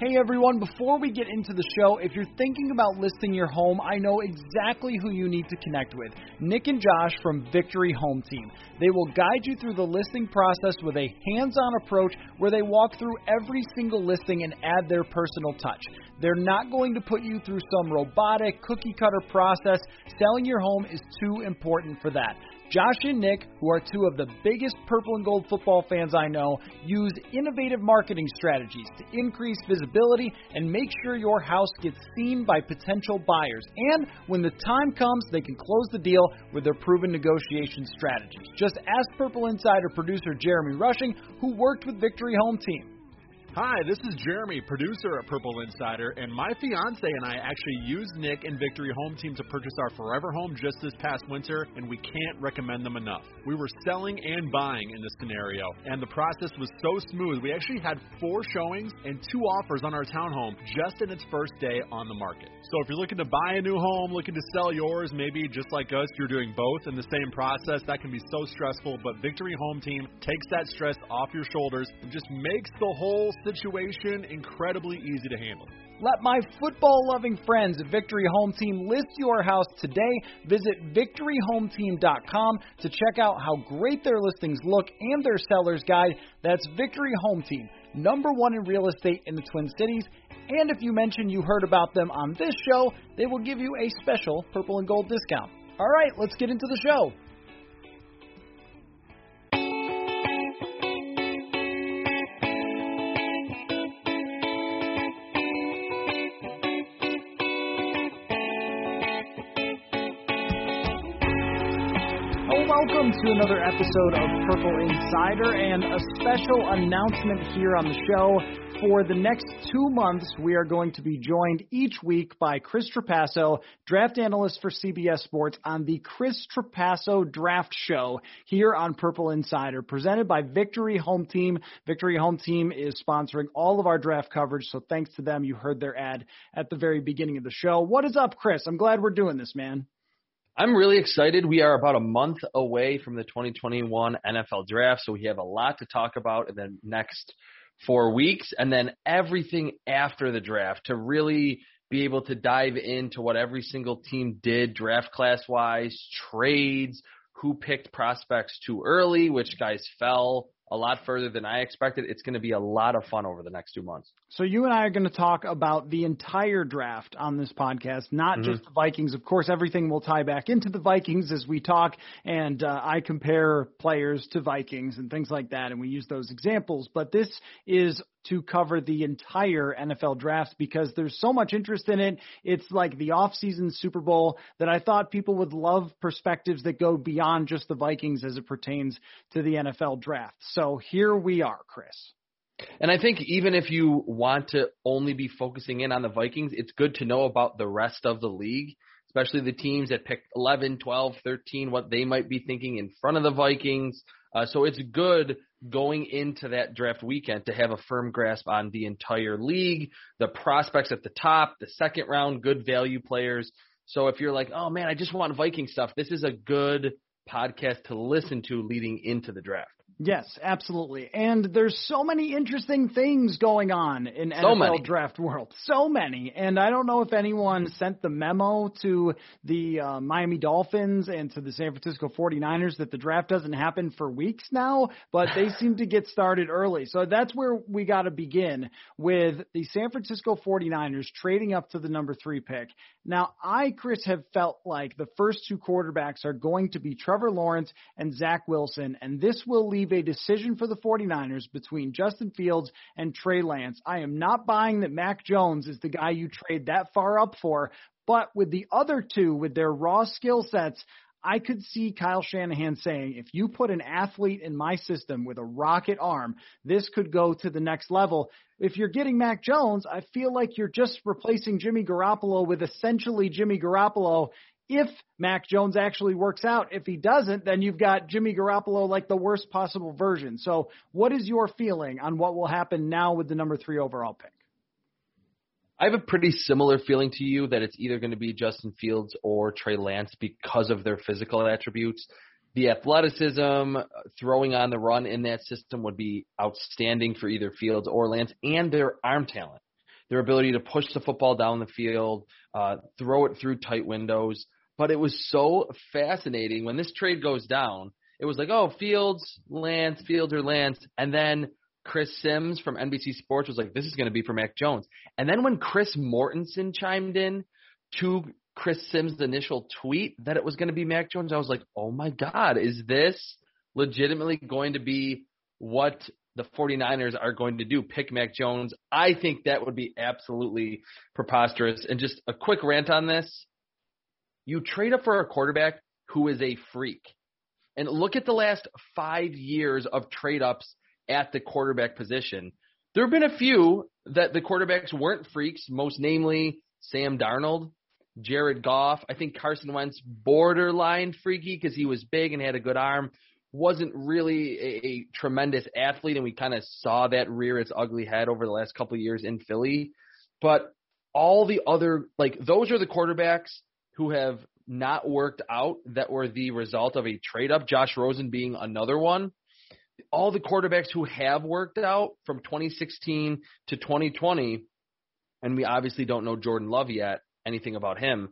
Hey everyone, before we get into the show, if you're thinking about listing your home, I know exactly who you need to connect with Nick and Josh from Victory Home Team. They will guide you through the listing process with a hands on approach where they walk through every single listing and add their personal touch. They're not going to put you through some robotic, cookie cutter process. Selling your home is too important for that. Josh and Nick, who are two of the biggest purple and gold football fans I know, use innovative marketing strategies to increase visibility and make sure your house gets seen by potential buyers. And when the time comes, they can close the deal with their proven negotiation strategies. Just ask Purple Insider producer Jeremy Rushing, who worked with Victory Home Team. Hi, this is Jeremy, producer at Purple Insider, and my fiance and I actually used Nick and Victory Home Team to purchase our forever home just this past winter, and we can't recommend them enough. We were selling and buying in this scenario, and the process was so smooth. We actually had four showings and two offers on our townhome just in its first day on the market. So if you're looking to buy a new home, looking to sell yours, maybe just like us, you're doing both in the same process, that can be so stressful, but Victory Home Team takes that stress off your shoulders and just makes the whole situation incredibly easy to handle. Let my football loving friends at Victory Home Team list your house today. Visit victoryhometeam.com to check out how great their listings look and their seller's guide. That's Victory Home Team, number one in real estate in the Twin Cities. And if you mention you heard about them on this show, they will give you a special purple and gold discount. All right, let's get into the show. Welcome to another episode of Purple Insider and a special announcement here on the show. For the next two months, we are going to be joined each week by Chris Trapasso, draft analyst for CBS Sports, on the Chris Trapasso Draft Show here on Purple Insider, presented by Victory Home Team. Victory Home Team is sponsoring all of our draft coverage, so thanks to them, you heard their ad at the very beginning of the show. What is up, Chris? I'm glad we're doing this, man. I'm really excited. We are about a month away from the 2021 NFL draft, so we have a lot to talk about in the next four weeks, and then everything after the draft to really be able to dive into what every single team did draft class wise, trades, who picked prospects too early, which guys fell a lot further than I expected. It's going to be a lot of fun over the next two months. So you and I are going to talk about the entire draft on this podcast, not mm-hmm. just the Vikings. Of course, everything will tie back into the Vikings as we talk, and uh, I compare players to Vikings and things like that, and we use those examples. But this is to cover the entire NFL draft because there's so much interest in it. It's like the off-season Super Bowl that I thought people would love perspectives that go beyond just the Vikings as it pertains to the NFL draft. So here we are, Chris. And I think even if you want to only be focusing in on the Vikings, it's good to know about the rest of the league, especially the teams that picked 11, 12, 13, what they might be thinking in front of the Vikings. Uh, so it's good going into that draft weekend to have a firm grasp on the entire league, the prospects at the top, the second round, good value players. So if you're like, oh man, I just want Viking stuff, this is a good podcast to listen to leading into the draft. Yes, absolutely. And there's so many interesting things going on in so NFL many. draft world. So many. And I don't know if anyone sent the memo to the uh, Miami Dolphins and to the San Francisco 49ers that the draft doesn't happen for weeks now, but they seem to get started early. So that's where we got to begin with the San Francisco 49ers trading up to the number 3 pick. Now, I Chris have felt like the first two quarterbacks are going to be Trevor Lawrence and Zach Wilson and this will leave leave a decision for the 49ers between Justin Fields and Trey Lance. I am not buying that Mac Jones is the guy you trade that far up for, but with the other two, with their raw skill sets, I could see Kyle Shanahan saying, if you put an athlete in my system with a rocket arm, this could go to the next level. If you're getting Mac Jones, I feel like you're just replacing Jimmy Garoppolo with essentially Jimmy Garoppolo if Mac Jones actually works out. If he doesn't, then you've got Jimmy Garoppolo like the worst possible version. So, what is your feeling on what will happen now with the number three overall pick? I have a pretty similar feeling to you that it's either going to be Justin Fields or Trey Lance because of their physical attributes. The athleticism, throwing on the run in that system would be outstanding for either Fields or Lance, and their arm talent, their ability to push the football down the field, uh, throw it through tight windows. But it was so fascinating when this trade goes down. It was like, oh, Fields, Lance, Fields or Lance, and then Chris Sims from NBC Sports was like, this is going to be for Mac Jones. And then when Chris Mortensen chimed in to Chris Sims' initial tweet that it was going to be Mac Jones, I was like, oh my God, is this legitimately going to be what the 49ers are going to do? Pick Mac Jones? I think that would be absolutely preposterous. And just a quick rant on this you trade up for a quarterback who is a freak. And look at the last five years of trade ups at the quarterback position. There have been a few that the quarterbacks weren't freaks, most namely Sam Darnold, Jared Goff. I think Carson Wentz borderline freaky because he was big and had a good arm. Wasn't really a, a tremendous athlete, and we kind of saw that rear its ugly head over the last couple of years in Philly. But all the other, like, those are the quarterbacks who have not worked out that were the result of a trade up, Josh Rosen being another one. All the quarterbacks who have worked out from 2016 to 2020, and we obviously don't know Jordan Love yet, anything about him,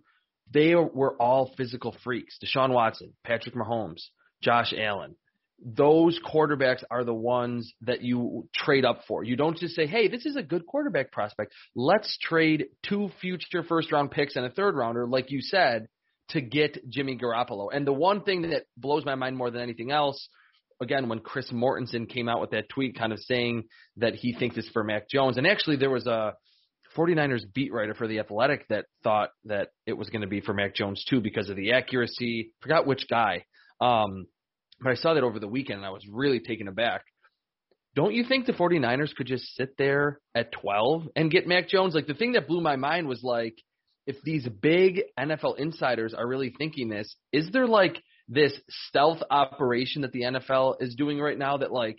they were all physical freaks. Deshaun Watson, Patrick Mahomes, Josh Allen. Those quarterbacks are the ones that you trade up for. You don't just say, hey, this is a good quarterback prospect. Let's trade two future first round picks and a third rounder, like you said, to get Jimmy Garoppolo. And the one thing that blows my mind more than anything else, again, when Chris Mortensen came out with that tweet kind of saying that he thinks it's for Mac Jones, and actually there was a 49ers beat writer for The Athletic that thought that it was going to be for Mac Jones too because of the accuracy. Forgot which guy. Um, but I saw that over the weekend and I was really taken aback. Don't you think the 49ers could just sit there at 12 and get Mac Jones? Like the thing that blew my mind was like, if these big NFL insiders are really thinking this, is there like this stealth operation that the NFL is doing right now that like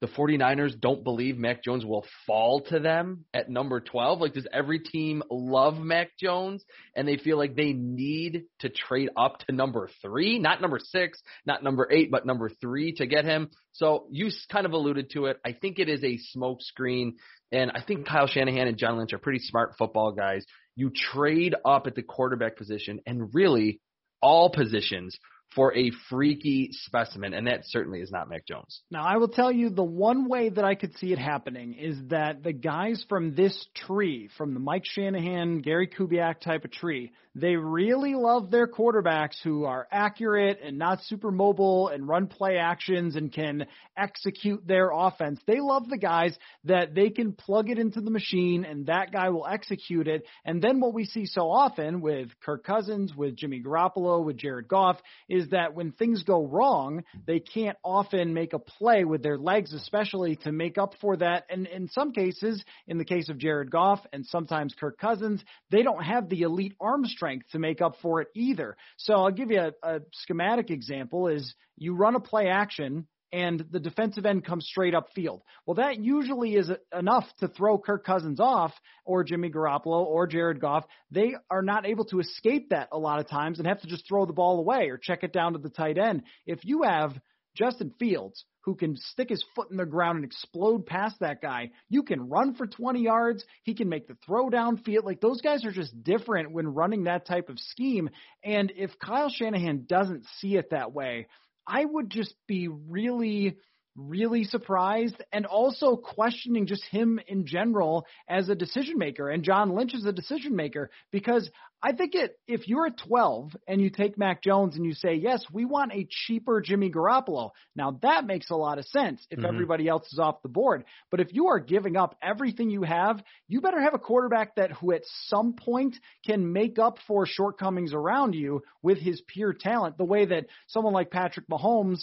the 49ers don't believe Mac Jones will fall to them at number 12? Like, does every team love Mac Jones and they feel like they need to trade up to number three, not number six, not number eight, but number three to get him? So you kind of alluded to it. I think it is a smokescreen. And I think Kyle Shanahan and John Lynch are pretty smart football guys. You trade up at the quarterback position and really all positions for a freaky specimen, and that certainly is not Mac Jones. Now, I will tell you the one way that I could see it happening is that the guys from this tree, from the Mike Shanahan, Gary Kubiak type of tree, they really love their quarterbacks who are accurate and not super mobile and run play actions and can execute their offense. They love the guys that they can plug it into the machine and that guy will execute it. And then what we see so often with Kirk Cousins, with Jimmy Garoppolo, with Jared Goff is that when things go wrong, they can't often make a play with their legs, especially to make up for that. And in some cases, in the case of Jared Goff and sometimes Kirk Cousins, they don't have the elite arm strength to make up for it either. So I'll give you a, a schematic example is you run a play action and the defensive end comes straight up field. Well, that usually is enough to throw Kirk Cousins off or Jimmy Garoppolo or Jared Goff. They are not able to escape that a lot of times and have to just throw the ball away or check it down to the tight end. If you have Justin Fields, who can stick his foot in the ground and explode past that guy. You can run for 20 yards. He can make the throw downfield. Like those guys are just different when running that type of scheme. And if Kyle Shanahan doesn't see it that way, I would just be really really surprised and also questioning just him in general as a decision maker and John Lynch as a decision maker because I think it if you're at 12 and you take Mac Jones and you say, "Yes, we want a cheaper Jimmy Garoppolo." Now that makes a lot of sense if mm-hmm. everybody else is off the board. But if you are giving up everything you have, you better have a quarterback that who at some point can make up for shortcomings around you with his pure talent, the way that someone like Patrick Mahomes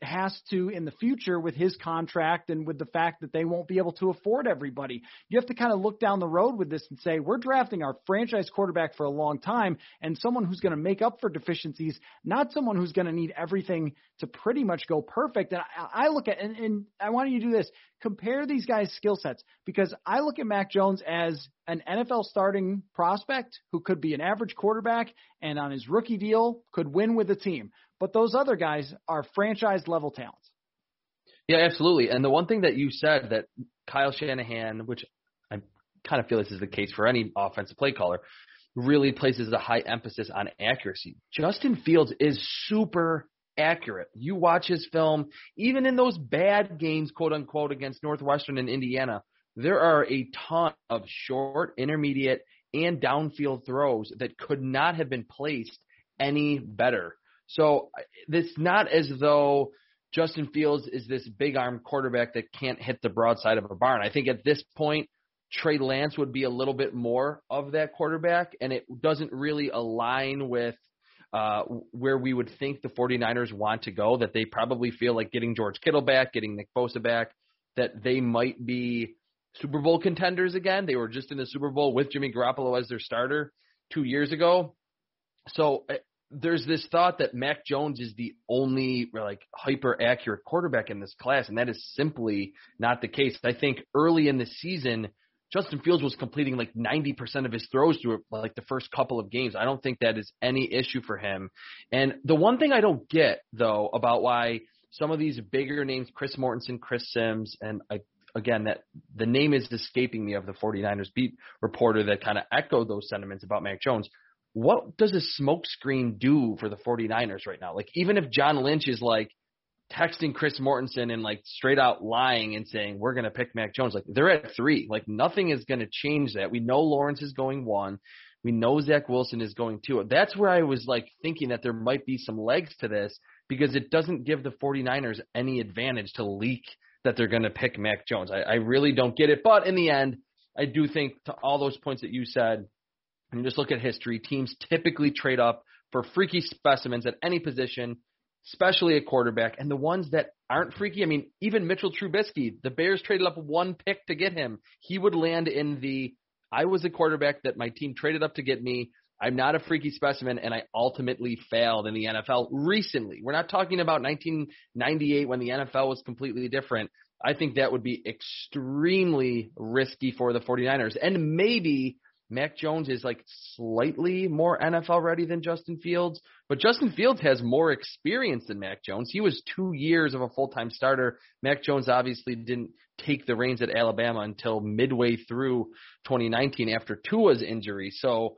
has to in the future with his contract and with the fact that they won't be able to afford everybody. You have to kind of look down the road with this and say, "We're drafting our franchise quarterback for a long time and someone who's going to make up for deficiencies, not someone who's going to need everything to pretty much go perfect. And I, I look at, and, and I want you to do this, compare these guys' skill sets because I look at Mac Jones as an NFL starting prospect who could be an average quarterback and on his rookie deal could win with the team. But those other guys are franchise level talents. Yeah, absolutely. And the one thing that you said that Kyle Shanahan, which I kind of feel this is the case for any offensive play caller, really places a high emphasis on accuracy. Justin Fields is super accurate. You watch his film, even in those bad games, quote unquote, against Northwestern and Indiana, there are a ton of short, intermediate, and downfield throws that could not have been placed any better. So it's not as though Justin Fields is this big arm quarterback that can't hit the broadside of a barn. I think at this point, Trey Lance would be a little bit more of that quarterback, and it doesn't really align with uh, where we would think the 49ers want to go, that they probably feel like getting George Kittle back, getting Nick Bosa back, that they might be Super Bowl contenders again. They were just in the Super Bowl with Jimmy Garoppolo as their starter two years ago. So uh, there's this thought that Mac Jones is the only like hyper accurate quarterback in this class, and that is simply not the case. I think early in the season, Justin Fields was completing like 90% of his throws through like the first couple of games. I don't think that is any issue for him. And the one thing I don't get though about why some of these bigger names, Chris Mortensen, Chris Sims, and I, again, that the name is escaping me of the 49ers beat reporter that kind of echoed those sentiments about Mac Jones. What does a smokescreen do for the 49ers right now? Like, even if John Lynch is like, texting Chris Mortensen and like straight out lying and saying we're going to pick Mac Jones. Like they're at three. Like nothing is going to change that. We know Lawrence is going one. We know Zach Wilson is going two. That's where I was like thinking that there might be some legs to this because it doesn't give the 49ers any advantage to leak that they're going to pick Mac Jones. I, I really don't get it. But in the end, I do think to all those points that you said, and just look at history, teams typically trade up for freaky specimens at any position especially a quarterback, and the ones that aren't freaky. I mean, even Mitchell Trubisky, the Bears traded up one pick to get him. He would land in the I was a quarterback that my team traded up to get me. I'm not a freaky specimen, and I ultimately failed in the NFL recently. We're not talking about 1998 when the NFL was completely different. I think that would be extremely risky for the 49ers. And maybe Mac Jones is like slightly more NFL ready than Justin Fields, but Justin Fields has more experience than Mac Jones. He was two years of a full time starter. Mac Jones obviously didn't take the reins at Alabama until midway through 2019 after Tua's injury. So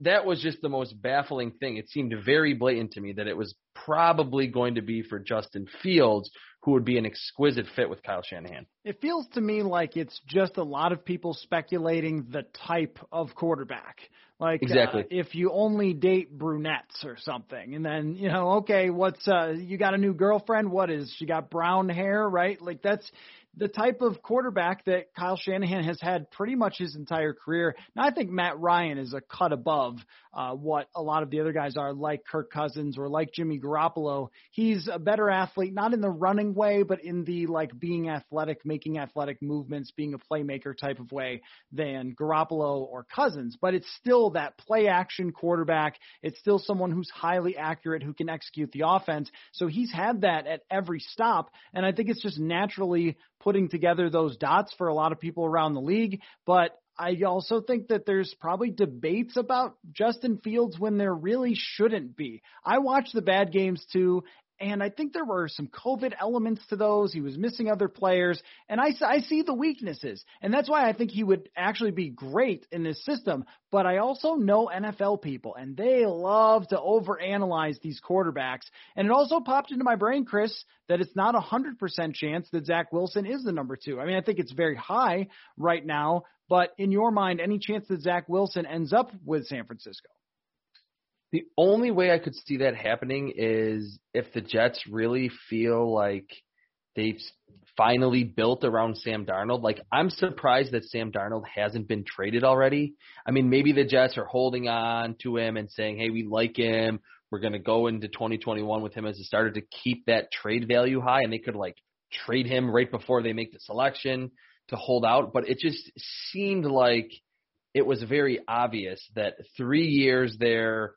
that was just the most baffling thing. It seemed very blatant to me that it was probably going to be for Justin Fields, who would be an exquisite fit with Kyle Shanahan. It feels to me like it's just a lot of people speculating the type of quarterback. Like exactly. Uh, if you only date brunettes or something, and then you know, okay, what's uh, you got a new girlfriend? What is she got brown hair? Right? Like that's the type of quarterback that Kyle Shanahan has had pretty much his entire career. Now, I think Matt Ryan is a cut above uh, what a lot of the other guys are, like Kirk Cousins or like Jimmy Garoppolo. He's a better athlete, not in the running way, but in the like being athletic, making athletic movements, being a playmaker type of way than Garoppolo or Cousins. But it's still that play action quarterback. It's still someone who's highly accurate, who can execute the offense. So he's had that at every stop. And I think it's just naturally putting together those dots for a lot of people around the league. But I also think that there's probably debates about Justin Fields when there really shouldn't be. I watch the bad games too, And I think there were some COVID elements to those. He was missing other players. And I, I see the weaknesses. And that's why I think he would actually be great in this system. But I also know NFL people, and they love to overanalyze these quarterbacks. And it also popped into my brain, Chris, that it's not a 100% chance that Zach Wilson is the number two. I mean, I think it's very high right now. But in your mind, any chance that Zach Wilson ends up with San Francisco? The only way I could see that happening is if the Jets really feel like they've finally built around Sam Darnold. Like I'm surprised that Sam Darnold hasn't been traded already. I mean, maybe the Jets are holding on to him and saying, "Hey, we like him. We're going to go into 2021 with him as a starter to keep that trade value high and they could like trade him right before they make the selection to hold out, but it just seemed like it was very obvious that 3 years there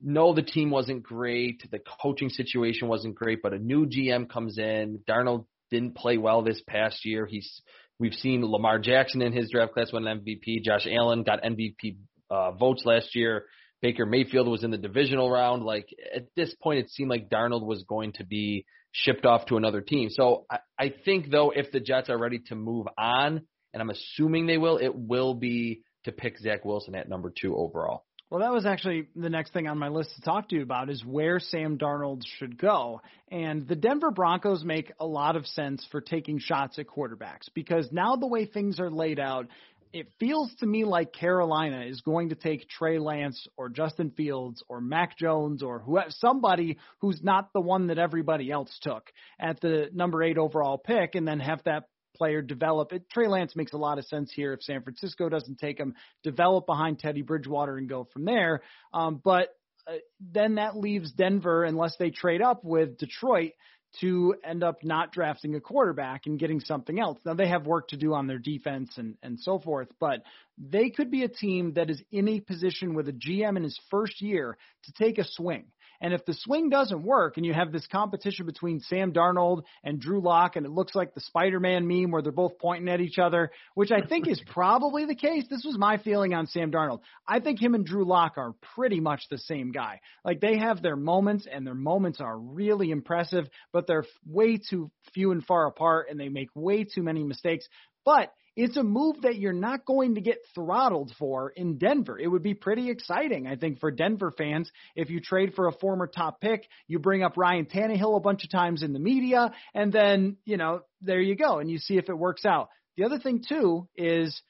no, the team wasn't great. The coaching situation wasn't great, but a new GM comes in. Darnold didn't play well this past year. He's we've seen Lamar Jackson in his draft class win an MVP. Josh Allen got MVP uh, votes last year. Baker Mayfield was in the divisional round. Like at this point, it seemed like Darnold was going to be shipped off to another team. So I, I think though, if the Jets are ready to move on, and I'm assuming they will, it will be to pick Zach Wilson at number two overall. Well, that was actually the next thing on my list to talk to you about is where Sam Darnold should go. And the Denver Broncos make a lot of sense for taking shots at quarterbacks because now the way things are laid out, it feels to me like Carolina is going to take Trey Lance or Justin Fields or Mac Jones or whoever, somebody who's not the one that everybody else took at the number eight overall pick and then have that player, develop it. Trey Lance makes a lot of sense here if San Francisco doesn't take him, develop behind Teddy Bridgewater and go from there. Um, but uh, then that leaves Denver, unless they trade up with Detroit, to end up not drafting a quarterback and getting something else. Now they have work to do on their defense and, and so forth, but they could be a team that is in a position with a GM in his first year to take a swing. And if the swing doesn't work and you have this competition between Sam Darnold and Drew Lock, and it looks like the Spider Man meme where they're both pointing at each other, which I think is probably the case. This was my feeling on Sam Darnold. I think him and Drew Lock are pretty much the same guy. Like they have their moments, and their moments are really impressive, but they're way too few and far apart, and they make way too many mistakes. But it's a move that you're not going to get throttled for in Denver. It would be pretty exciting, I think, for Denver fans if you trade for a former top pick, you bring up Ryan Tannehill a bunch of times in the media, and then, you know, there you go, and you see if it works out. The other thing, too, is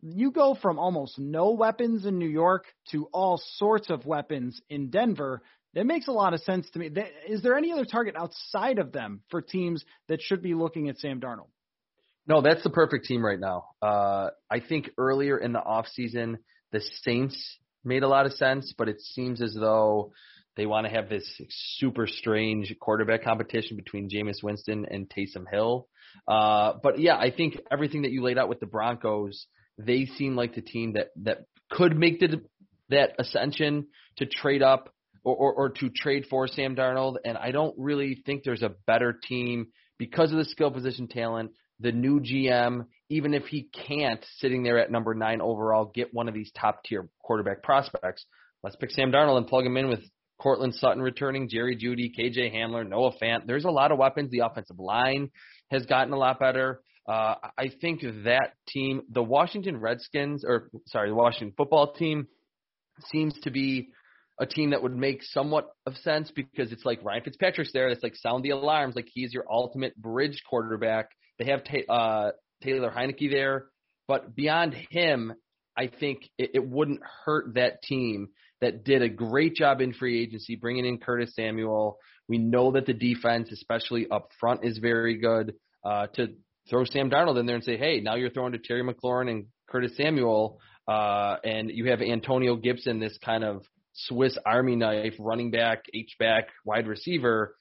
you go from almost no weapons in New York to all sorts of weapons in Denver. That makes a lot of sense to me. Is there any other target outside of them for teams that should be looking at Sam Darnold? No, that's the perfect team right now. Uh, I think earlier in the off season, the Saints made a lot of sense, but it seems as though they want to have this super strange quarterback competition between Jameis Winston and Taysom Hill. Uh, but yeah, I think everything that you laid out with the Broncos, they seem like the team that that could make the that ascension to trade up or, or, or to trade for Sam Darnold. And I don't really think there's a better team because of the skill position talent, the new GM, even if he can't, sitting there at number nine overall, get one of these top tier quarterback prospects. Let's pick Sam Darnold and plug him in with Courtland Sutton returning, Jerry Jeudy, KJ Hamler, Noah Fant. There's a lot of weapons. The offensive line has gotten a lot better. Uh, I think that team, the Washington Redskins, or sorry, the Washington football team, seems to be a team that would make somewhat of sense because it's like Ryan Fitzpatrick's there. It's like sound the alarms. Like he's your ultimate bridge quarterback they have uh, Taylor Heinicke there, but beyond him, I think it, it wouldn't hurt that team that did a great job in free agency, bringing in Curtis Samuel. We know that the defense, especially up front, is very good. Uh, to throw Sam Darnold in there and say, hey, now you're throwing to Terry McLaurin and Curtis Samuel, uh, and you have Antonio Gibson, this kind of Swiss Army knife, running back, H back, wide receiver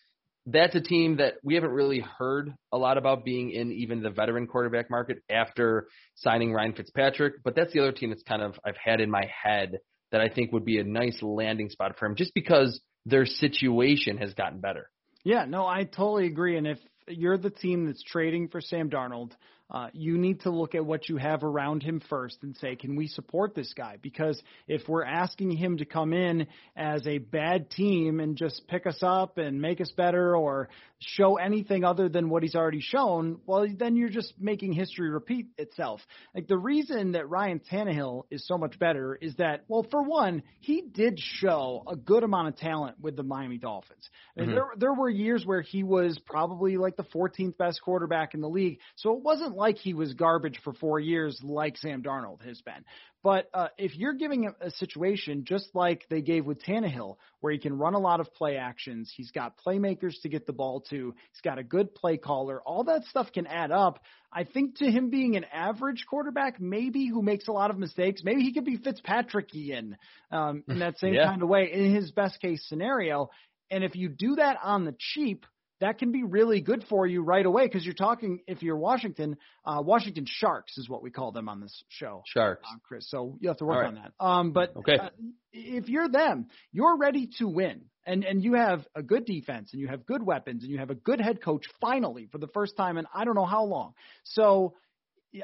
that's a team that we haven't really heard a lot about being in even the veteran quarterback market after signing Ryan Fitzpatrick. But that's the other team that's kind of I've had in my head that I think would be a nice landing spot for him, just because their situation has gotten better. Yeah, no, I totally agree. And if you're the team that's trading for Sam Darnold, uh, you need to look at what you have around him first and say, can we support this guy? Because if we're asking him to come in as a bad team and just pick us up and make us better or show anything other than what he's already shown, well, then you're just making history repeat itself. Like the reason that Ryan Tannehill is so much better is that, well, for one, he did show a good amount of talent with the Miami Dolphins. I mean, mm-hmm. there there were years where he was probably like the 14th best quarterback in the league, so it wasn't like he was garbage for four years like Sam Darnold has been. But uh, if you're giving a, a situation just like they gave with Tannehill, where he can run a lot of play actions, he's got playmakers to get the ball to, he's got a good play caller, all that stuff can add up. I think to him being an average quarterback, maybe who makes a lot of mistakes, maybe he could be Fitzpatrickian um, in that same yeah. kind of way in his best case scenario. And if you do that on the cheap – that can be really good for you right away because you're talking if you're Washington, uh, Washington Sharks is what we call them on this show. Sharks, uh, Chris. So you have to work right. on that. Um, but okay. Uh, if you're them, you're ready to win, and and you have a good defense, and you have good weapons, and you have a good head coach finally for the first time in I don't know how long. So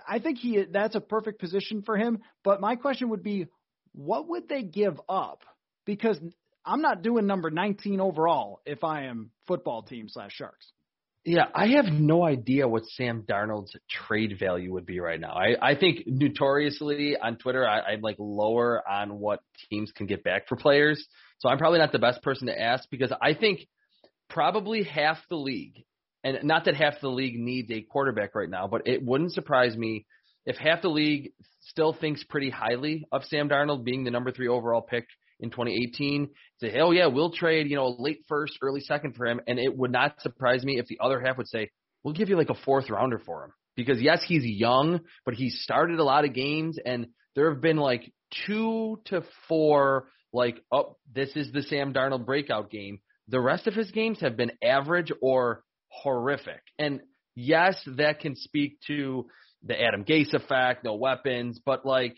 I think he that's a perfect position for him. But my question would be, what would they give up? Because I'm not doing number 19 overall if I am football team slash Sharks. Yeah, I have no idea what Sam Darnold's trade value would be right now. I, I think notoriously on Twitter, I, I'm like lower on what teams can get back for players. So I'm probably not the best person to ask because I think probably half the league, and not that half the league needs a quarterback right now, but it wouldn't surprise me if half the league still thinks pretty highly of Sam Darnold being the number three overall pick in 2018 say, hell yeah, we'll trade, you know, late first, early second for him, and it would not surprise me if the other half would say, we'll give you like a fourth rounder for him. Because yes, he's young, but he started a lot of games, and there have been like two to four like, oh, this is the Sam Darnold breakout game. The rest of his games have been average or horrific, and yes, that can speak to the Adam Gase effect, no weapons, but like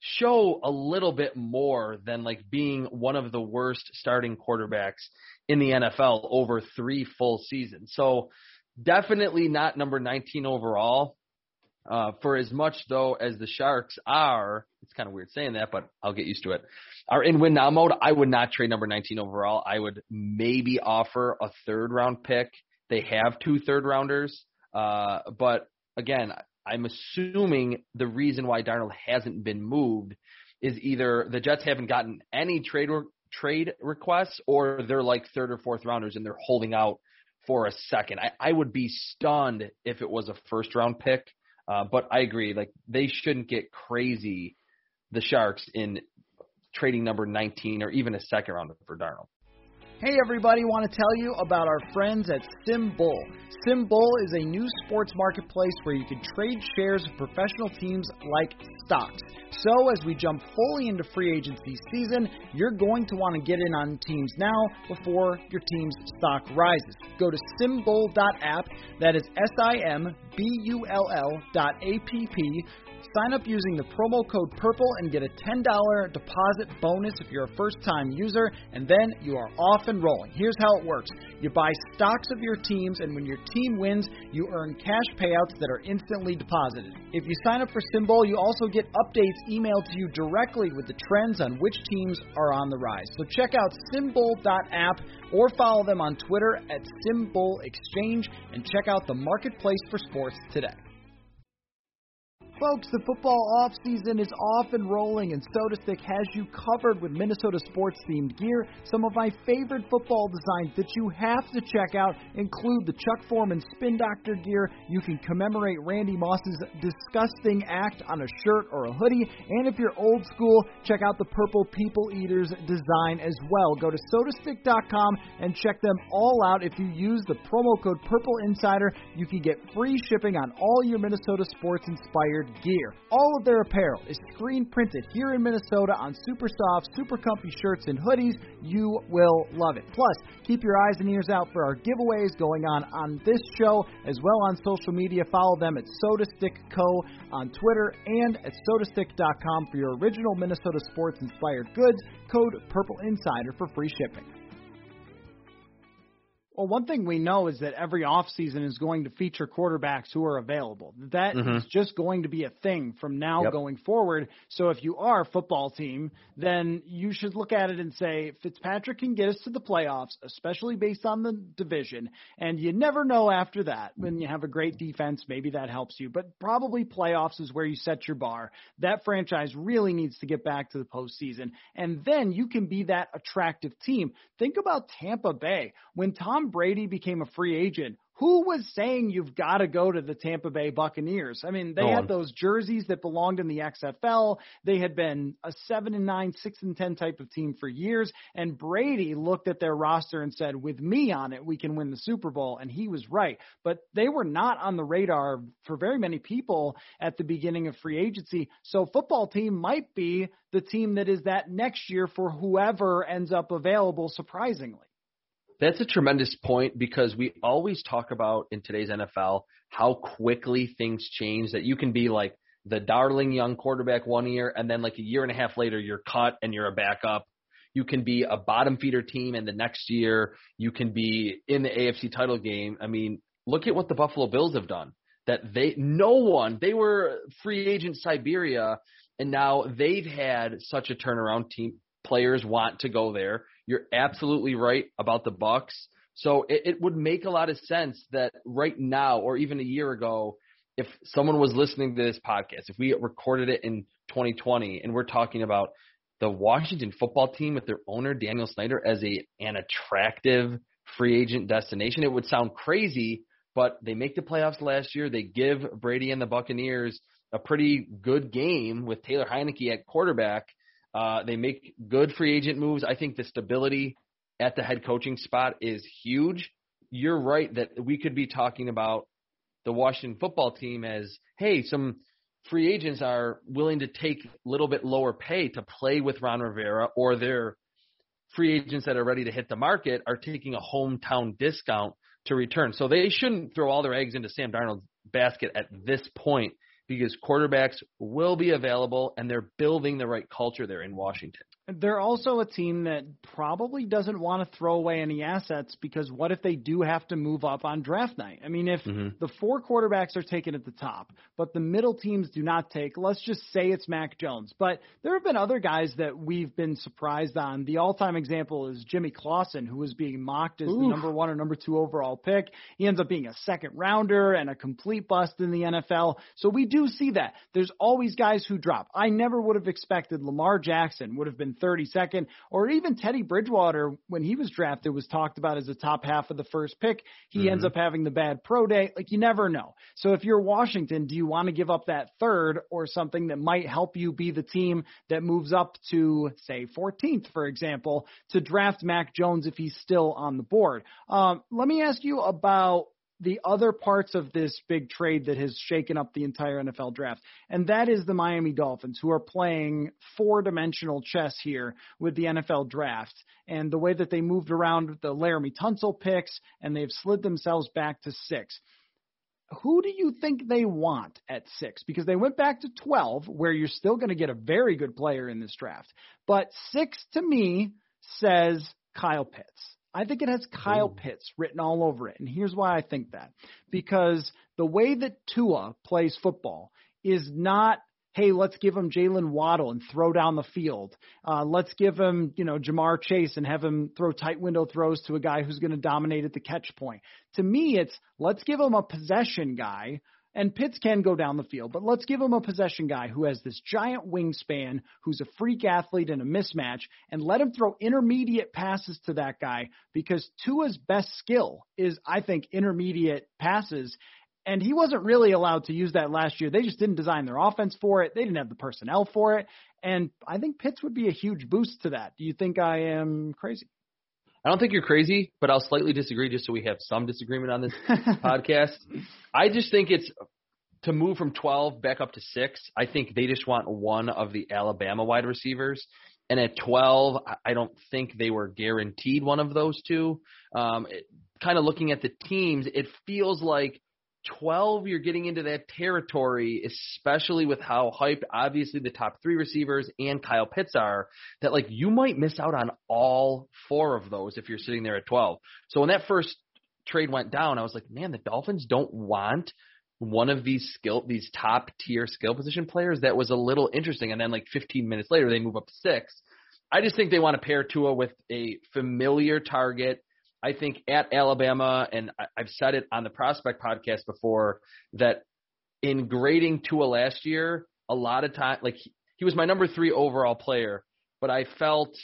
show a little bit more than like being one of the worst starting quarterbacks in the NFL over three full seasons. So definitely not number 19 overall. Uh, for as much though as the Sharks are, it's kind of weird saying that, but I'll get used to it. Are in win now mode. I would not trade number 19 overall. I would maybe offer a third round pick. They have two third rounders, uh, but again, I'm assuming the reason why Darnold hasn't been moved is either the Jets haven't gotten any trade re- trade requests or they're like third or fourth rounders and they're holding out for a second. I, I would be stunned if it was a first round pick. Uh, but I agree, like they shouldn't get crazy, the Sharks in trading number 19 or even a second rounder for Darnold. Hey everybody, want to tell you about our friends at SimBull. SimBull is a new sports marketplace where you can trade shares of professional teams like stocks. So, as we jump fully into free agency season, you're going to want to get in on teams now before your team's stock rises. Go to simbull.app, that is S I M B U L L dot A P P Sign up using the promo code PURPLE and get a $10 deposit bonus if you're a first time user, and then you are off and rolling. Here's how it works you buy stocks of your teams, and when your team wins, you earn cash payouts that are instantly deposited. If you sign up for SimBull, you also get updates emailed to you directly with the trends on which teams are on the rise. So check out simbull.app or follow them on Twitter at SimBull Exchange and check out the marketplace for sports today. Folks, the football offseason is off and rolling, and SotaStick has you covered with Minnesota sports themed gear. Some of my favorite football designs that you have to check out include the Chuck Foreman Spin Doctor gear. You can commemorate Randy Moss's disgusting act on a shirt or a hoodie. And if you're old school, check out the Purple People Eaters design as well. Go to sotastick.com and check them all out. If you use the promo code Purple Insider, you can get free shipping on all your Minnesota sports inspired gear. All of their apparel is screen printed here in Minnesota on super soft, super comfy shirts and hoodies. You will love it. Plus, keep your eyes and ears out for our giveaways going on on this show as well on social media. Follow them at SotaStick Co. on Twitter and at sotastick.com for your original Minnesota sports inspired goods. Code Purple Insider for free shipping. Well, one thing we know is that every offseason is going to feature quarterbacks who are available. That mm-hmm. is just going to be a thing from now yep. going forward. So if you are a football team, then you should look at it and say Fitzpatrick can get us to the playoffs, especially based on the division. And you never know after that. When you have a great defense, maybe that helps you. But probably playoffs is where you set your bar. That franchise really needs to get back to the postseason. And then you can be that attractive team. Think about Tampa Bay. When Tom Brady became a free agent, who was saying you've got to go to the Tampa Bay Buccaneers? I mean, they had those jerseys that belonged in the XFL. They had been a seven and nine, six and ten type of team for years. And Brady looked at their roster and said, "With me on it, we can win the Super Bowl." And he was right. But they were not on the radar for very many people at the beginning of free agency. So football team might be the team that is that next year for whoever ends up available. Surprisingly. That's a tremendous point because we always talk about in today's NFL how quickly things change that you can be like the darling young quarterback one year and then like a year and a half later you're cut and you're a backup. You can be a bottom feeder team and the next year you can be in the AFC title game. I mean, look at what the Buffalo Bills have done. That they no one, they were free agent Siberia and now they've had such a turnaround team players want to go there. You're absolutely right about the Bucs. So it, it would make a lot of sense that right now, or even a year ago, if someone was listening to this podcast, if we recorded it in 2020 and we're talking about the Washington football team with their owner Daniel Snyder as a an attractive free agent destination, it would sound crazy, but they make the playoffs last year. They give Brady and the Buccaneers a pretty good game with Taylor Heinicke at quarterback. Uh, they make good free agent moves. I think the stability at the head coaching spot is huge. You're right that we could be talking about the Washington football team as, hey, some free agents are willing to take a little bit lower pay to play with Ron Rivera, or they're free agents that are ready to hit the market are taking a hometown discount to return. So they shouldn't throw all their eggs into Sam Darnold's basket at this point because quarterbacks will be available and they're building the right culture there in Washington. They're also a team that probably doesn't want to throw away any assets because what if they do have to move up on draft night? I mean, if mm-hmm. the four quarterbacks are taken at the top, but the middle teams do not take, let's just say it's Mac Jones. But there have been other guys that we've been surprised on. The all time example is Jimmy Clausen, who was being mocked as Oof. the number one or number two overall pick. He ends up being a second rounder and a complete bust in the NFL. So we do see that. There's always guys who drop. I never would have expected Lamar Jackson would have been 32nd, or even Teddy Bridgewater, when he was drafted, was talked about as the top half of the first pick. He mm-hmm. ends up having the bad pro day. Like, you never know. So if you're Washington, do you want to give up that third or something that might help you be the team that moves up to, say, 14th, for example, to draft Mac Jones if he's still on the board? Um, let me ask you about the other parts of this big trade that has shaken up the entire NFL draft, and that is the Miami Dolphins, who are playing four dimensional chess here with the NFL draft. And the way that they moved around the Laremy Tunsil picks, and they've slid themselves back to six. Who do you think they want at six? Because they went back to 12, where you're still going to get a very good player in this draft. But six to me says Kyle Pitts. I think it has Kyle Ooh. Pitts written all over it. And here's why I think that. Because the way that Tua plays football is not, hey, let's give him Jaylen Waddle and throw down the field. Uh, let's give him, you know, Ja'Marr Chase and have him throw tight window throws to a guy who's going to dominate at the catch point. To me, it's let's give him a possession guy and Pitts can go down the field, but let's give him a possession guy who has this giant wingspan, who's a freak athlete and a mismatch, and let him throw intermediate passes to that guy because Tua's best skill is, I think, intermediate passes. And he wasn't really allowed to use that last year. They just didn't design their offense for it. They didn't have the personnel for it. And I think Pitts would be a huge boost to that. Do you think I am crazy? I don't think you're crazy, but I'll slightly disagree just so we have some disagreement on this podcast. I just think it's to move from 12 back up to 6. I think they just want one of the Alabama wide receivers. And at 12, I don't think they were guaranteed one of those two. Um, it, kind of looking at the teams, it feels like 12, you're getting into that territory, especially with how hyped, obviously, the top three receivers and Kyle Pitts are, that like you might miss out on all four of those if you're sitting there at 12. So when that first trade went down, I was like, man, the Dolphins don't want one of these skill these top tier skill position players. That was a little interesting. And then like 15 minutes later, they move up to six. I just think they want to pair Tua with a familiar target. I think at Alabama, and I've said it on the Prospect podcast before, that in grading Tua last year, a lot of time, like he, he was my number three overall player, but I felt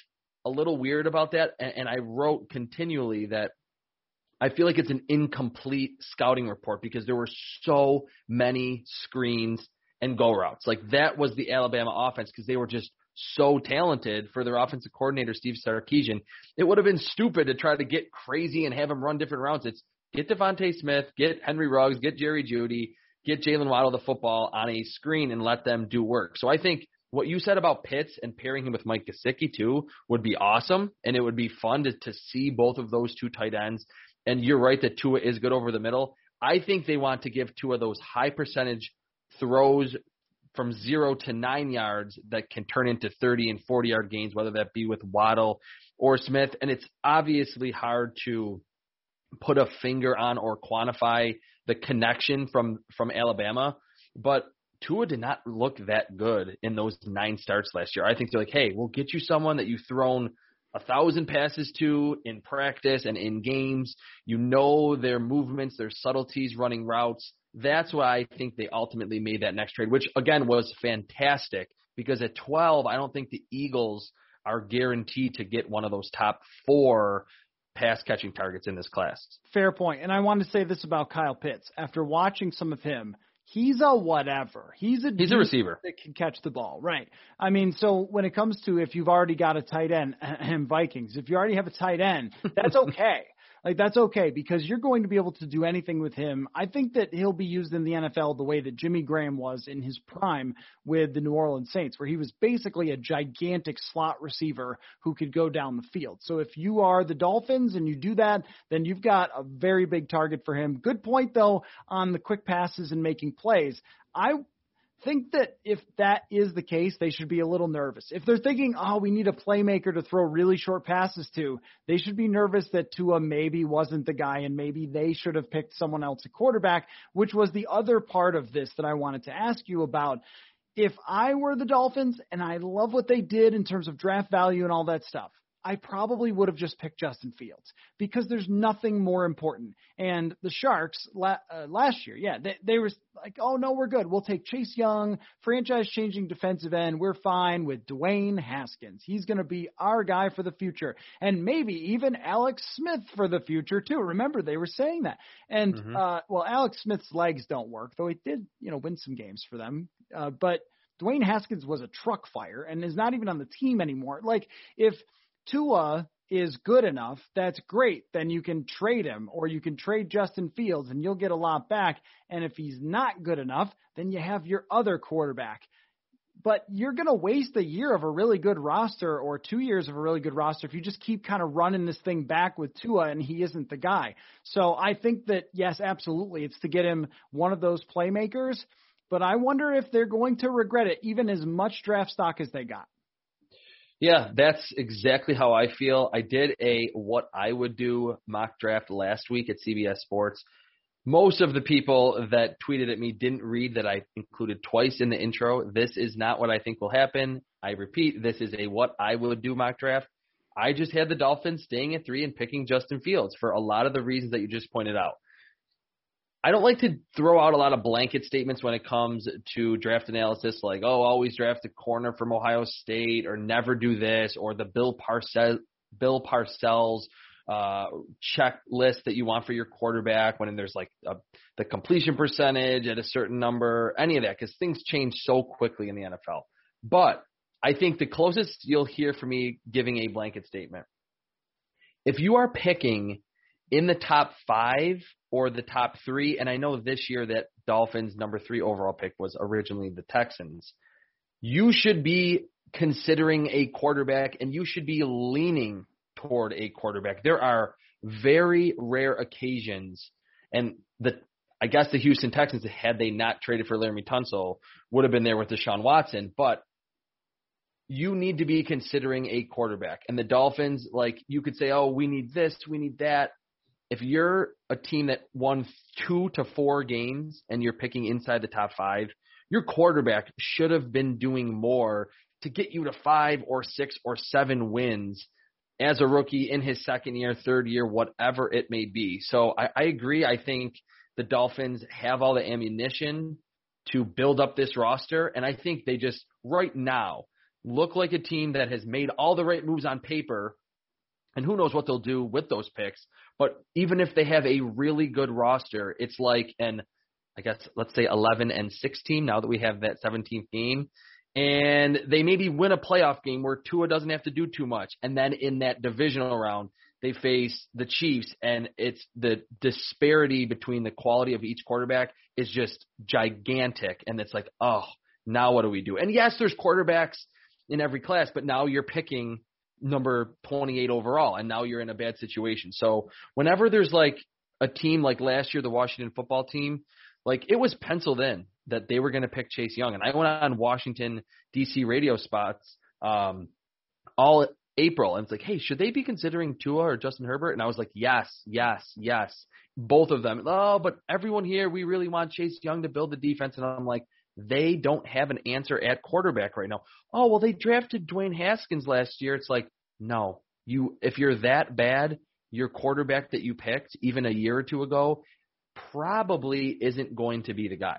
a little weird about that, and, and I wrote continually that I feel like it's an incomplete scouting report because there were so many screens and go routes. Like that was the Alabama offense because they were just so talented for their offensive coordinator Steve Sarkisian. It would have been stupid to try to get crazy and have him run different routes. It's get DeVonta Smith, get Henry Ruggs, get Jerry Jeudy, get Jaylen Waddle the football on a screen and let them do work. So I think what you said about Pitts and pairing him with Mike Gesicki too would be awesome, and it would be fun to, to see both of those two tight ends and you're right that Tua is good over the middle. I think they want to give Tua those high percentage throws from zero to nine yards that can turn into 30 and 40 yard gains, whether that be with Waddle or Smith. And it's obviously hard to put a finger on or quantify the connection from from Alabama, but Tua did not look that good in those nine starts last year. I think they're like, hey, we'll get you someone that you've thrown a thousand passes to in practice and in games. You know their movements, their subtleties running routes. That's why I think they ultimately made that next trade, which again was fantastic because at 12, I don't think the Eagles are guaranteed to get one of those top four pass catching targets in this class. Fair point. And I want to say this about Kyle Pitts. After watching some of him, he's a whatever. He's a he's a receiver that can catch the ball, right? I mean, so when it comes to if you've already got a tight end and Vikings, if you already have a tight end, that's okay. Like that's okay because you're going to be able to do anything with him. I think that he'll be used in the NFL the way that Jimmy Graham was in his prime with the New Orleans Saints, where he was basically a gigantic slot receiver who could go down the field. So if you are the Dolphins and you do that, then you've got a very big target for him. Good point though on the quick passes and making plays. I think that if that is the case, they should be a little nervous. If they're thinking, oh, we need a playmaker to throw really short passes to, they should be nervous that Tua maybe wasn't the guy and maybe they should have picked someone else at quarterback, which was the other part of this that I wanted to ask you about. If I were the Dolphins and I love what they did in terms of draft value and all that stuff, I probably would have just picked Justin Fields because there's nothing more important. And the Sharks la- uh, last year, yeah, they, they were like, oh no, we're good. We'll take Chase Young, franchise changing defensive end. We're fine with Dwayne Haskins. He's going to be our guy for the future, and maybe even Alex Smith for the future too. Remember, they were saying that. And mm-hmm. uh, well, Alex Smith's legs don't work, though he did, you know, win some games for them. Uh, but Dwayne Haskins was a truck fire and is not even on the team anymore. Like if Tua is good enough, that's great. Then you can trade him or you can trade Justin Fields and you'll get a lot back. And if he's not good enough, then you have your other quarterback. But you're going to waste a year of a really good roster or two years of a really good roster if you just keep kind of running this thing back with Tua and he isn't the guy. So I think that, yes, absolutely. It's to get him one of those playmakers. But I wonder if they're going to regret it, even as much draft stock as they got. Yeah, that's exactly how I feel. I did a what I would do mock draft last week at CBS Sports. Most of the people that tweeted at me didn't read that I included twice in the intro. This is not what I think will happen. I repeat, this is a what I would do mock draft. I just had the Dolphins staying at three and picking Justin Fields for a lot of the reasons that you just pointed out. I don't like to throw out a lot of blanket statements when it comes to draft analysis, like oh, always draft a corner from Ohio State, or never do this, or the Bill Parcells Bill Parcells uh, checklist that you want for your quarterback when there's like a, the completion percentage at a certain number, any of that, because things change so quickly in the NFL. But I think the closest you'll hear from me giving a blanket statement, if you are picking in the top five or the top three. And I know this year that Dolphins' number three overall pick was originally the Texans. You should be considering a quarterback and you should be leaning toward a quarterback. There are very rare occasions, and the I guess the Houston Texans, had they not traded for Laremy Tunsil, would have been there with Deshaun Watson. But you need to be considering a quarterback. And the Dolphins, like you could say, oh, we need this, we need that if you're a team that won two to four games and you're picking inside the top five, your quarterback should have been doing more to get you to five or six or seven wins as a rookie in his second year, third year, whatever it may be. So I, I agree. I think the Dolphins have all the ammunition to build up this roster, and I think they just right now look like a team that has made all the right moves on paper. And who knows what they'll do with those picks. But even if they have a really good roster, it's like an, I guess, let's say 11 and 16 now that we have that 17th game and they maybe win a playoff game where Tua doesn't have to do too much. And then in that divisional round, they face the Chiefs, and it's the disparity between the quality of each quarterback is just gigantic. And it's like, oh, now what do we do? And yes, there's quarterbacks in every class, but now you're picking number 28 overall, and now you're in a bad situation. So whenever there's like a team like last year, the Washington football team, like it was penciled in that they were going to pick Chase Young, and I went on Washington D.C. radio spots um, all April, and it's like, hey, should they be considering Tua or Justin Herbert? And I was like, yes, yes, yes, both of them. Oh, but everyone here, we really want Chase Young to build the defense, and I'm like, they don't have an answer at quarterback right now. Oh, well, they drafted Dwayne Haskins last year. It's like, no, you if you're that bad, your quarterback that you picked even a year or two ago probably isn't going to be the guy.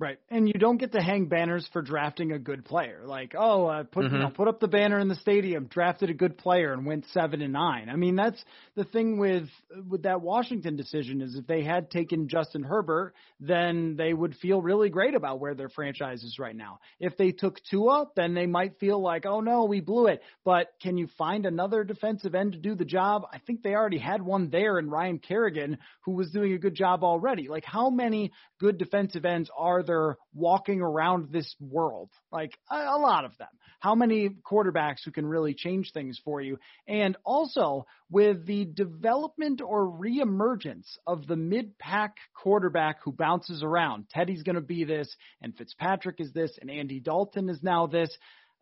Right, and you don't get to hang banners for drafting a good player. Like, oh, I put mm-hmm. you know, put up the banner in the stadium, drafted a good player, and went seven and nine. I mean, that's the thing with with that Washington decision is if they had taken Justin Herbert, then they would feel really great about where their franchise is right now. If they took Tua, then they might feel like, oh no, we blew it. But can you find another defensive end to do the job? I think they already had one there in Ryan Kerrigan, who was doing a good job already. Like, how many good defensive ends are walking around this world? Like a, a lot of them. How many quarterbacks who can really change things for you? And also with the development or reemergence of the mid-pack quarterback who bounces around. Teddy's going to be this, and Fitzpatrick is this, and Andy Dalton is now this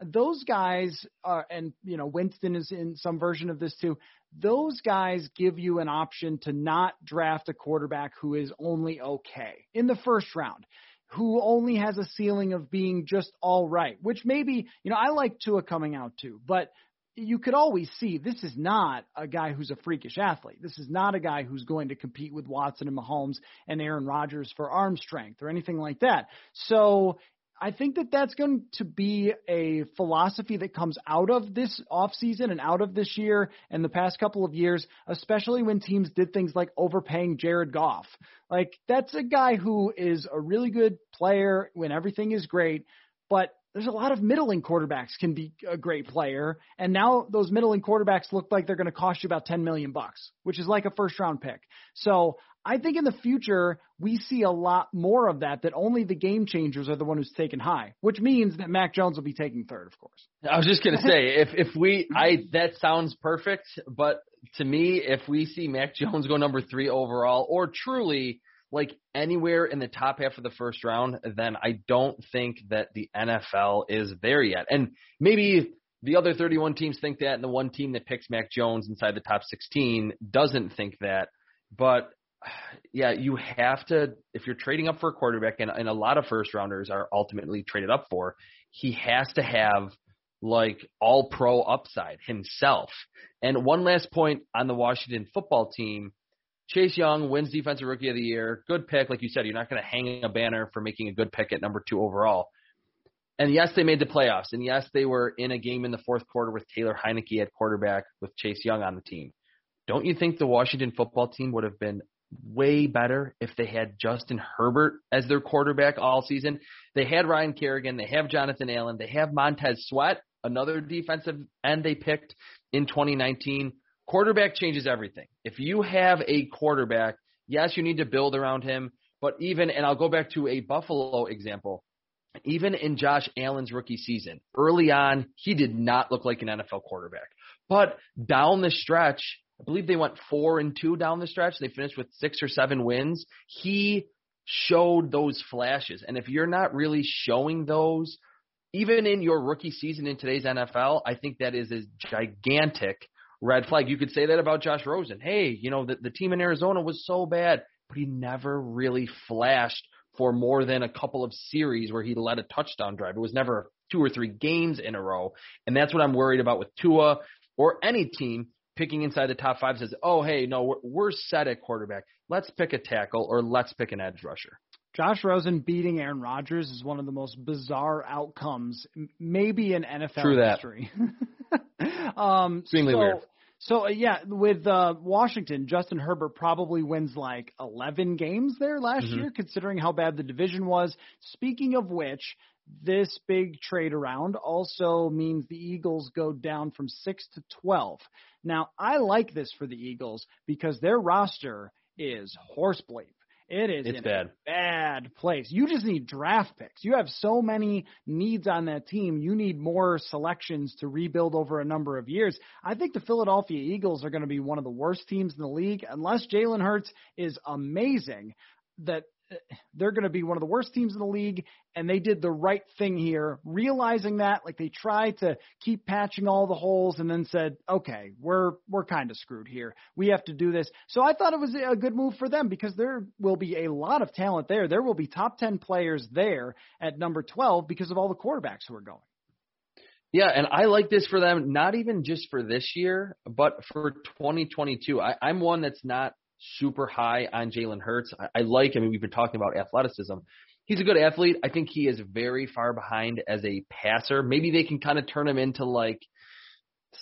those guys uh, and you know Winston is in some version of this too. Those guys give you an option to not draft a quarterback who is only okay in the first round, who only has a ceiling of being just all right. Which maybe you know I like Tua coming out too, but you could always see this is not a guy who's a freakish athlete. This is not a guy who's going to compete with Watson and Mahomes and Aaron Rodgers for arm strength or anything like that. So I think that that's going to be a philosophy that comes out of this offseason and out of this year and the past couple of years, especially when teams did things like overpaying Jared Goff. Like, that's a guy who is a really good player when everything is great, but there's a lot of middling quarterbacks can be a great player, and now those middling quarterbacks look like they're going to cost you about 10 million bucks, which is like a first round pick. So I think in the future we see a lot more of that. That only the game changers are the one who's taken high, which means that Mac Jones will be taking third, of course. I was just gonna say if if we I that sounds perfect, but to me, if we see Mac Jones go number three overall, or truly like anywhere in the top half of the first round, then I don't think that the NFL is there yet. And maybe the other 31 teams think that, and the one team that picks Mac Jones inside the top 16 doesn't think that. But yeah, you have to, if you're trading up for a quarterback, and, and a lot of first rounders are ultimately traded up for, he has to have like all pro upside himself. And one last point on the Washington football team Chase Young wins Defensive Rookie of the Year. Good pick. Like you said, you're not going to hang a banner for making a good pick at number two overall. And yes, they made the playoffs. And yes, they were in a game in the fourth quarter with Taylor Heinicke at quarterback with Chase Young on the team. Don't you think the Washington football team would have been way better if they had Justin Herbert as their quarterback all season? They had Ryan Kerrigan. They have Jonathan Allen. They have Montez Sweat, another defensive end they picked in 2019 quarterback changes everything. If you have a quarterback, yes, you need to build around him, but even, and I'll go back to a Buffalo example, even in Josh Allen's rookie season, early on, he did not look like an NFL quarterback. But down the stretch, I believe they went four and two down the stretch. They finished with six or seven wins. He showed those flashes. And if you're not really showing those, even in your rookie season in today's NFL, I think that is a gigantic red flag. You could say that about Josh Rosen. Hey, you know, the, the team in Arizona was so bad, but he never really flashed for more than a couple of series where he led a touchdown drive. It was never two or three games in a row. And that's what I'm worried about with Tua or any team picking inside the top five says, oh, hey, no, we're, we're set at quarterback. Let's pick a tackle or let's pick an edge rusher. Josh Rosen beating Aaron Rodgers is one of the most bizarre outcomes, maybe in NFL True that. history. um, Extremely so, weird. So uh, yeah, with uh, Washington, Justin Herbert probably wins like 11 games there last Mhm. year, considering how bad the division was. Speaking of which, this big trade around also means the Eagles go down from six to 12. Now, I like this for the Eagles because their roster is horse bleep. It is It's in bad. a bad place. You just need draft picks. You have so many needs on that team. You need more selections to rebuild over a number of years. I think the Philadelphia Eagles are going to be one of the worst teams in the league unless Jalen Hurts is amazing. That they're going to be one of the worst teams in the league, and they did the right thing here, realizing that. Like they tried to keep patching all the holes, and then said, "Okay, we're we're kind of screwed here. We have to do this." So I thought it was a good move for them because there will be a lot of talent there. There will be top ten players there at number twelve because of all the quarterbacks who are going. Yeah, and I like this for them, not even just for this year, but for 2022. I, I'm one that's not super high on Jalen Hurts. I, I like, mean, we've been talking about athleticism. He's a good athlete. I think he is very far behind as a passer. Maybe they can kind of turn him into like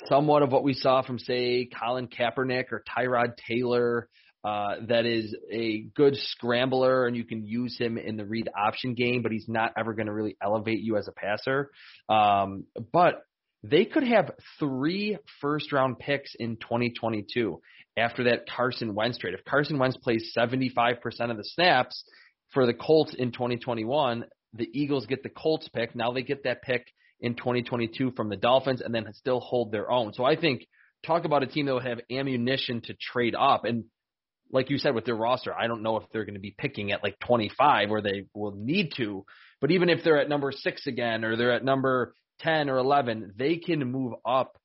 somewhat of what we saw from, say, Colin Kaepernick or Tyrod Taylor. Uh, that is a good scrambler, and you can use him in the read option game, but he's not ever going to really elevate you as a passer. Um, but they could have three first round picks in 2022 after that Carson Wentz trade. If Carson Wentz plays 75% of the snaps for the Colts in 2021, the Eagles get the Colts pick. Now they get that pick in 2022 from the Dolphins and then still hold their own. So I think talk about a team that will have ammunition to trade up and like you said with their roster, I don't know if they're going to be picking at like 25 or they will need to, but even if they're at number 6 again or they're at number 10 or 11, they can move up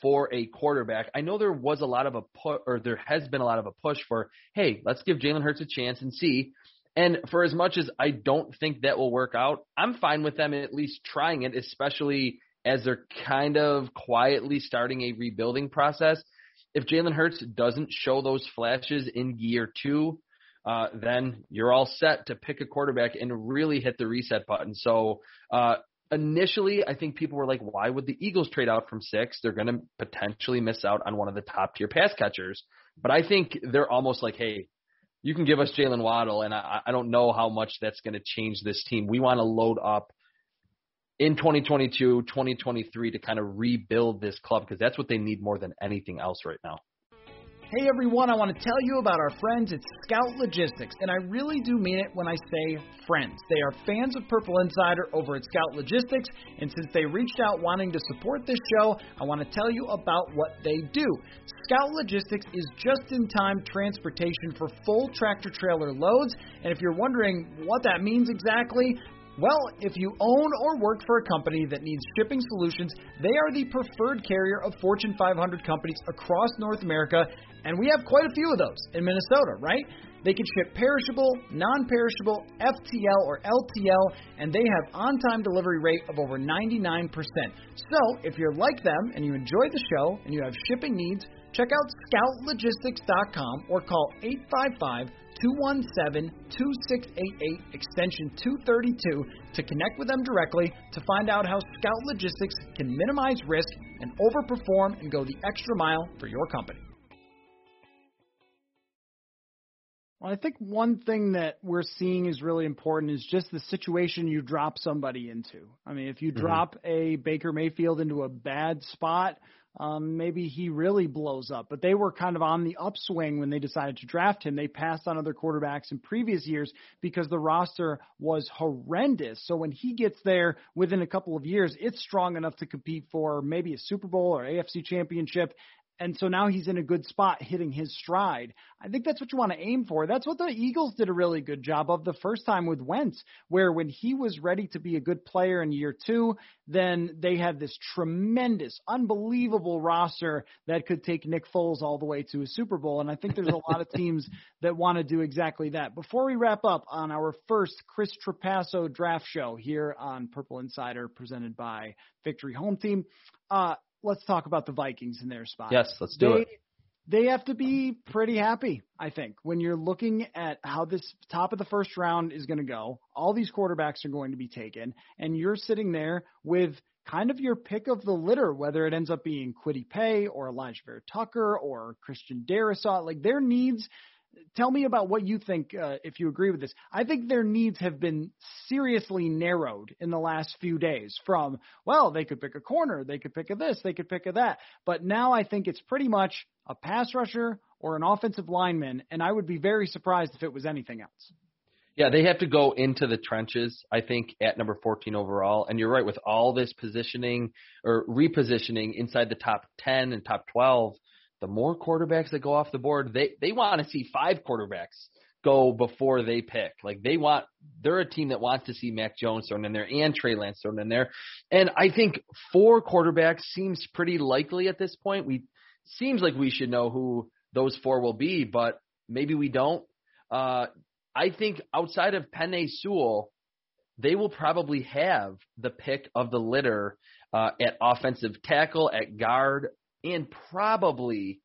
for a quarterback. I know there was a lot of a put, or there has been a lot of a push for, hey, let's give Jalen Hurts a chance and see. And for as much as I don't think that will work out, I'm fine with them at least trying it, especially as they're kind of quietly starting a rebuilding process. If Jalen Hurts doesn't show those flashes in year two, uh, then you're all set to pick a quarterback and really hit the reset button. So uh, initially, I think people were like, why would the Eagles trade out from six? They're going to potentially miss out on one of the top tier pass catchers. But I think they're almost like, hey, you can give us Jaylen Waddle, and I, I don't know how much that's going to change this team. We want to load up in 2022, 2023 to kind of rebuild this club because that's what they need more than anything else right now. Hey everyone, I want to tell you about our friends at Scout Logistics, and I really do mean it when I say friends. They are fans of Purple Insider over at Scout Logistics, and since they reached out wanting to support this show, I want to tell you about what they do. Scout Logistics is just in time transportation for full tractor trailer loads, and if you're wondering what that means exactly, well, if you own or work for a company that needs shipping solutions, they are the preferred carrier of Fortune 500 companies across North America, and we have quite a few of those in Minnesota, right? They can ship perishable, non perishable, FTL, or LTL, and they have on time delivery rate of over 99%. So, if you're like them and you enjoy the show and you have shipping needs, check out scoutlogistics.com or call 855 217 2688 extension 232 to connect with them directly to find out how Scout Logistics can minimize risk and overperform and go the extra mile for your company. Well, I think one thing that we're seeing is really important is just the situation you drop somebody into. I mean, if you Mhm. drop a Baker Mayfield into a bad spot, um, maybe he really blows up. But they were kind of on the upswing when they decided to draft him. They passed on other quarterbacks in previous years because the roster was horrendous. So when he gets there within a couple of years, it's strong enough to compete for maybe a Super Bowl or AFC championship. And so now he's in a good spot hitting his stride. I think that's what you want to aim for. That's what the Eagles did a really good job of the first time with Wentz, where when he was ready to be a good player in year two, then they had this tremendous, unbelievable roster that could take Nick Foles all the way to a Super Bowl. And I think there's a lot of teams that want to do exactly that. Before we wrap up on our first Chris Trapasso draft show here on Purple Insider presented by Victory Home Team, uh, let's talk about the Vikings in their spot. Yes, let's do they, it. They have to be pretty happy, I think, when you're looking at how this top of the first round is going to go. All these quarterbacks are going to be taken, and you're sitting there with kind of your pick of the litter, whether it ends up being Kwity Paye or Elijah Vera-Tucker or Christian Darrisaw. Like their needs tell me about what you think uh, if you agree with this. I think their needs have been seriously narrowed in the last few days from, well, they could pick a corner, they could pick a this, they could pick a that. But now I think it's pretty much a pass rusher or an offensive lineman, and I would be very surprised if it was anything else. Yeah, they have to go into the trenches, I think, at number 14 overall. And you're right, with all this positioning or repositioning inside the top 10 and top 12, the more quarterbacks that go off the board, they they want to see five quarterbacks go before they pick. Like they want, they're a team that wants to see Mac Jones thrown in there and Trey Lance thrown in there. And I think four quarterbacks seems pretty likely at this point. We seems like we should know who those four will be, but maybe we don't. Uh, I think outside of Penei Sewell, they will probably have the pick of the litter uh, at offensive tackle, at guard, and probably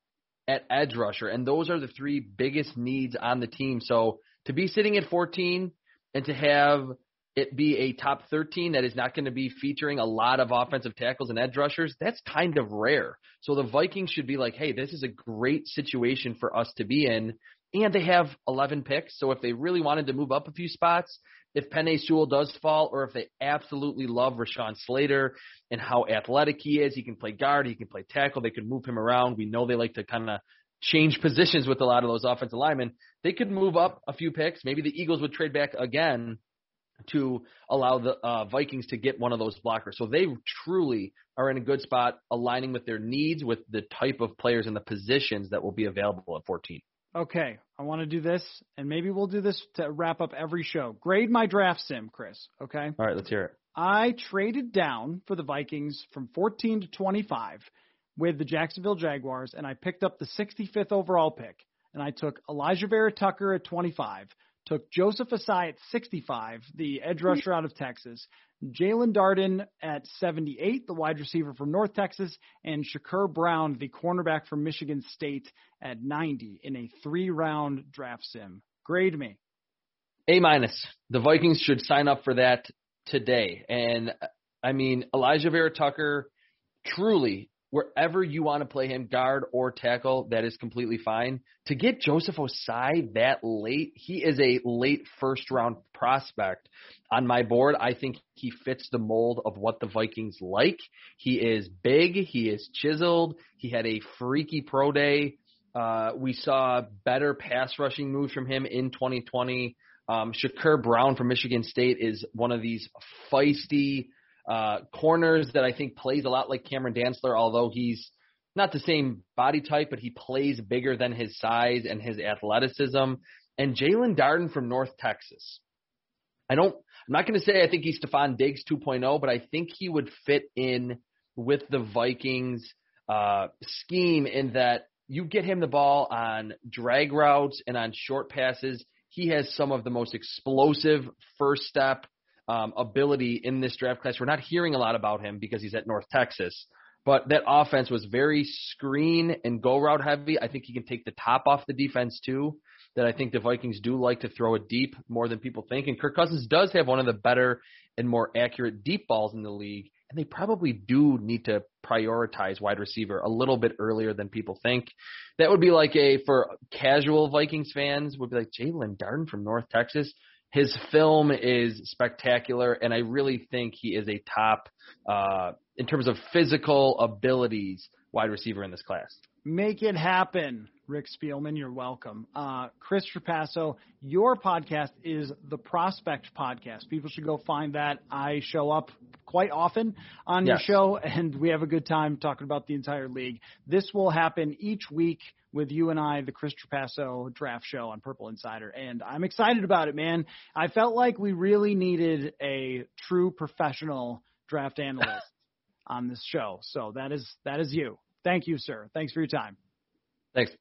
at edge rusher. And those are the three biggest needs on the team. So to be sitting at 14 and to have it be a top 13 that is not going to be featuring a lot of offensive tackles and edge rushers, that's kind of rare. So the Vikings should be like, hey, this is a great situation for us to be in. And they have 11 picks. So if they really wanted to move up a few spots, if Penei Sewell does fall, or if they absolutely love Rashawn Slater and how athletic he is, he can play guard, he can play tackle, they could move him around. We know they like to kind of change positions with a lot of those offensive linemen. They could move up a few picks. Maybe the Eagles would trade back again to allow the uh, Vikings to get one of those blockers. So they truly are in a good spot, aligning with their needs, with the type of players and the positions that will be available at 14. Okay, I want to do this, and maybe we'll do this to wrap up every show. Grade my draft sim, Chris. Okay. All right, let's hear it. I traded down for the Vikings from 14 to 25 with the Jacksonville Jaguars, and I picked up the 65th overall pick. And I took Elijah Vera-Tucker at 25, took Joseph Ossai at 65, the edge rusher out of Texas, Jaelon Darden at 78, the wide receiver from North Texas, and Shakur Brown, the cornerback from Michigan State, at 90 in a three round draft sim. Grade me. A minus. The Vikings should sign up for that today. And I mean, Elijah Vera-Tucker, truly wherever you want to play him, guard or tackle, that is completely fine. To get Joseph Ossai that late, he is a late first round prospect on my board. I think he fits the mold of what the Vikings like. He is big, he is chiseled, he had a freaky pro day. Uh, we saw better pass rushing moves from him in 2020. Um, Shakur Brown from Michigan State is one of these feisty, uh, corners that I think plays a lot like Cameron Dantzler, although he's not the same body type, but he plays bigger than his size and his athleticism. And Jaelon Darden from North Texas. I don't, I'm not going to say I think he's Stefon Diggs 2.0, but I think he would fit in with the Vikings uh, scheme in that you get him the ball on drag routes and on short passes. He has some of the most explosive first step um, ability in this draft class. We're not hearing a lot about him because he's at North Texas, but that offense was very screen and go route heavy. I think he can take the top off the defense too. That I think the Vikings do like to throw it deep more than people think. And Kirk Cousins does have one of the better and more accurate deep balls in the league. And they probably do need to prioritize wide receiver a little bit earlier than people think. That would be like a, for casual Vikings fans, would be like Jaelon Darden from North Texas his film is spectacular, and I really think he is a top, uh, in terms of physical abilities, wide receiver in this class. Make it happen, Rick Spielman. You're welcome. Uh, Chris Trapasso, your podcast is the Prospect Podcast. People should go find that. I show up quite often on Yes. your show, and we have a good time talking about the entire league. This will happen each week with you and I, the Chris Trapasso draft show on Purple Insider, and I'm excited about it, man. I felt like we really needed a true professional draft analyst on this show, so that is that is you. Thank you, sir. Thanks for your time. Thanks.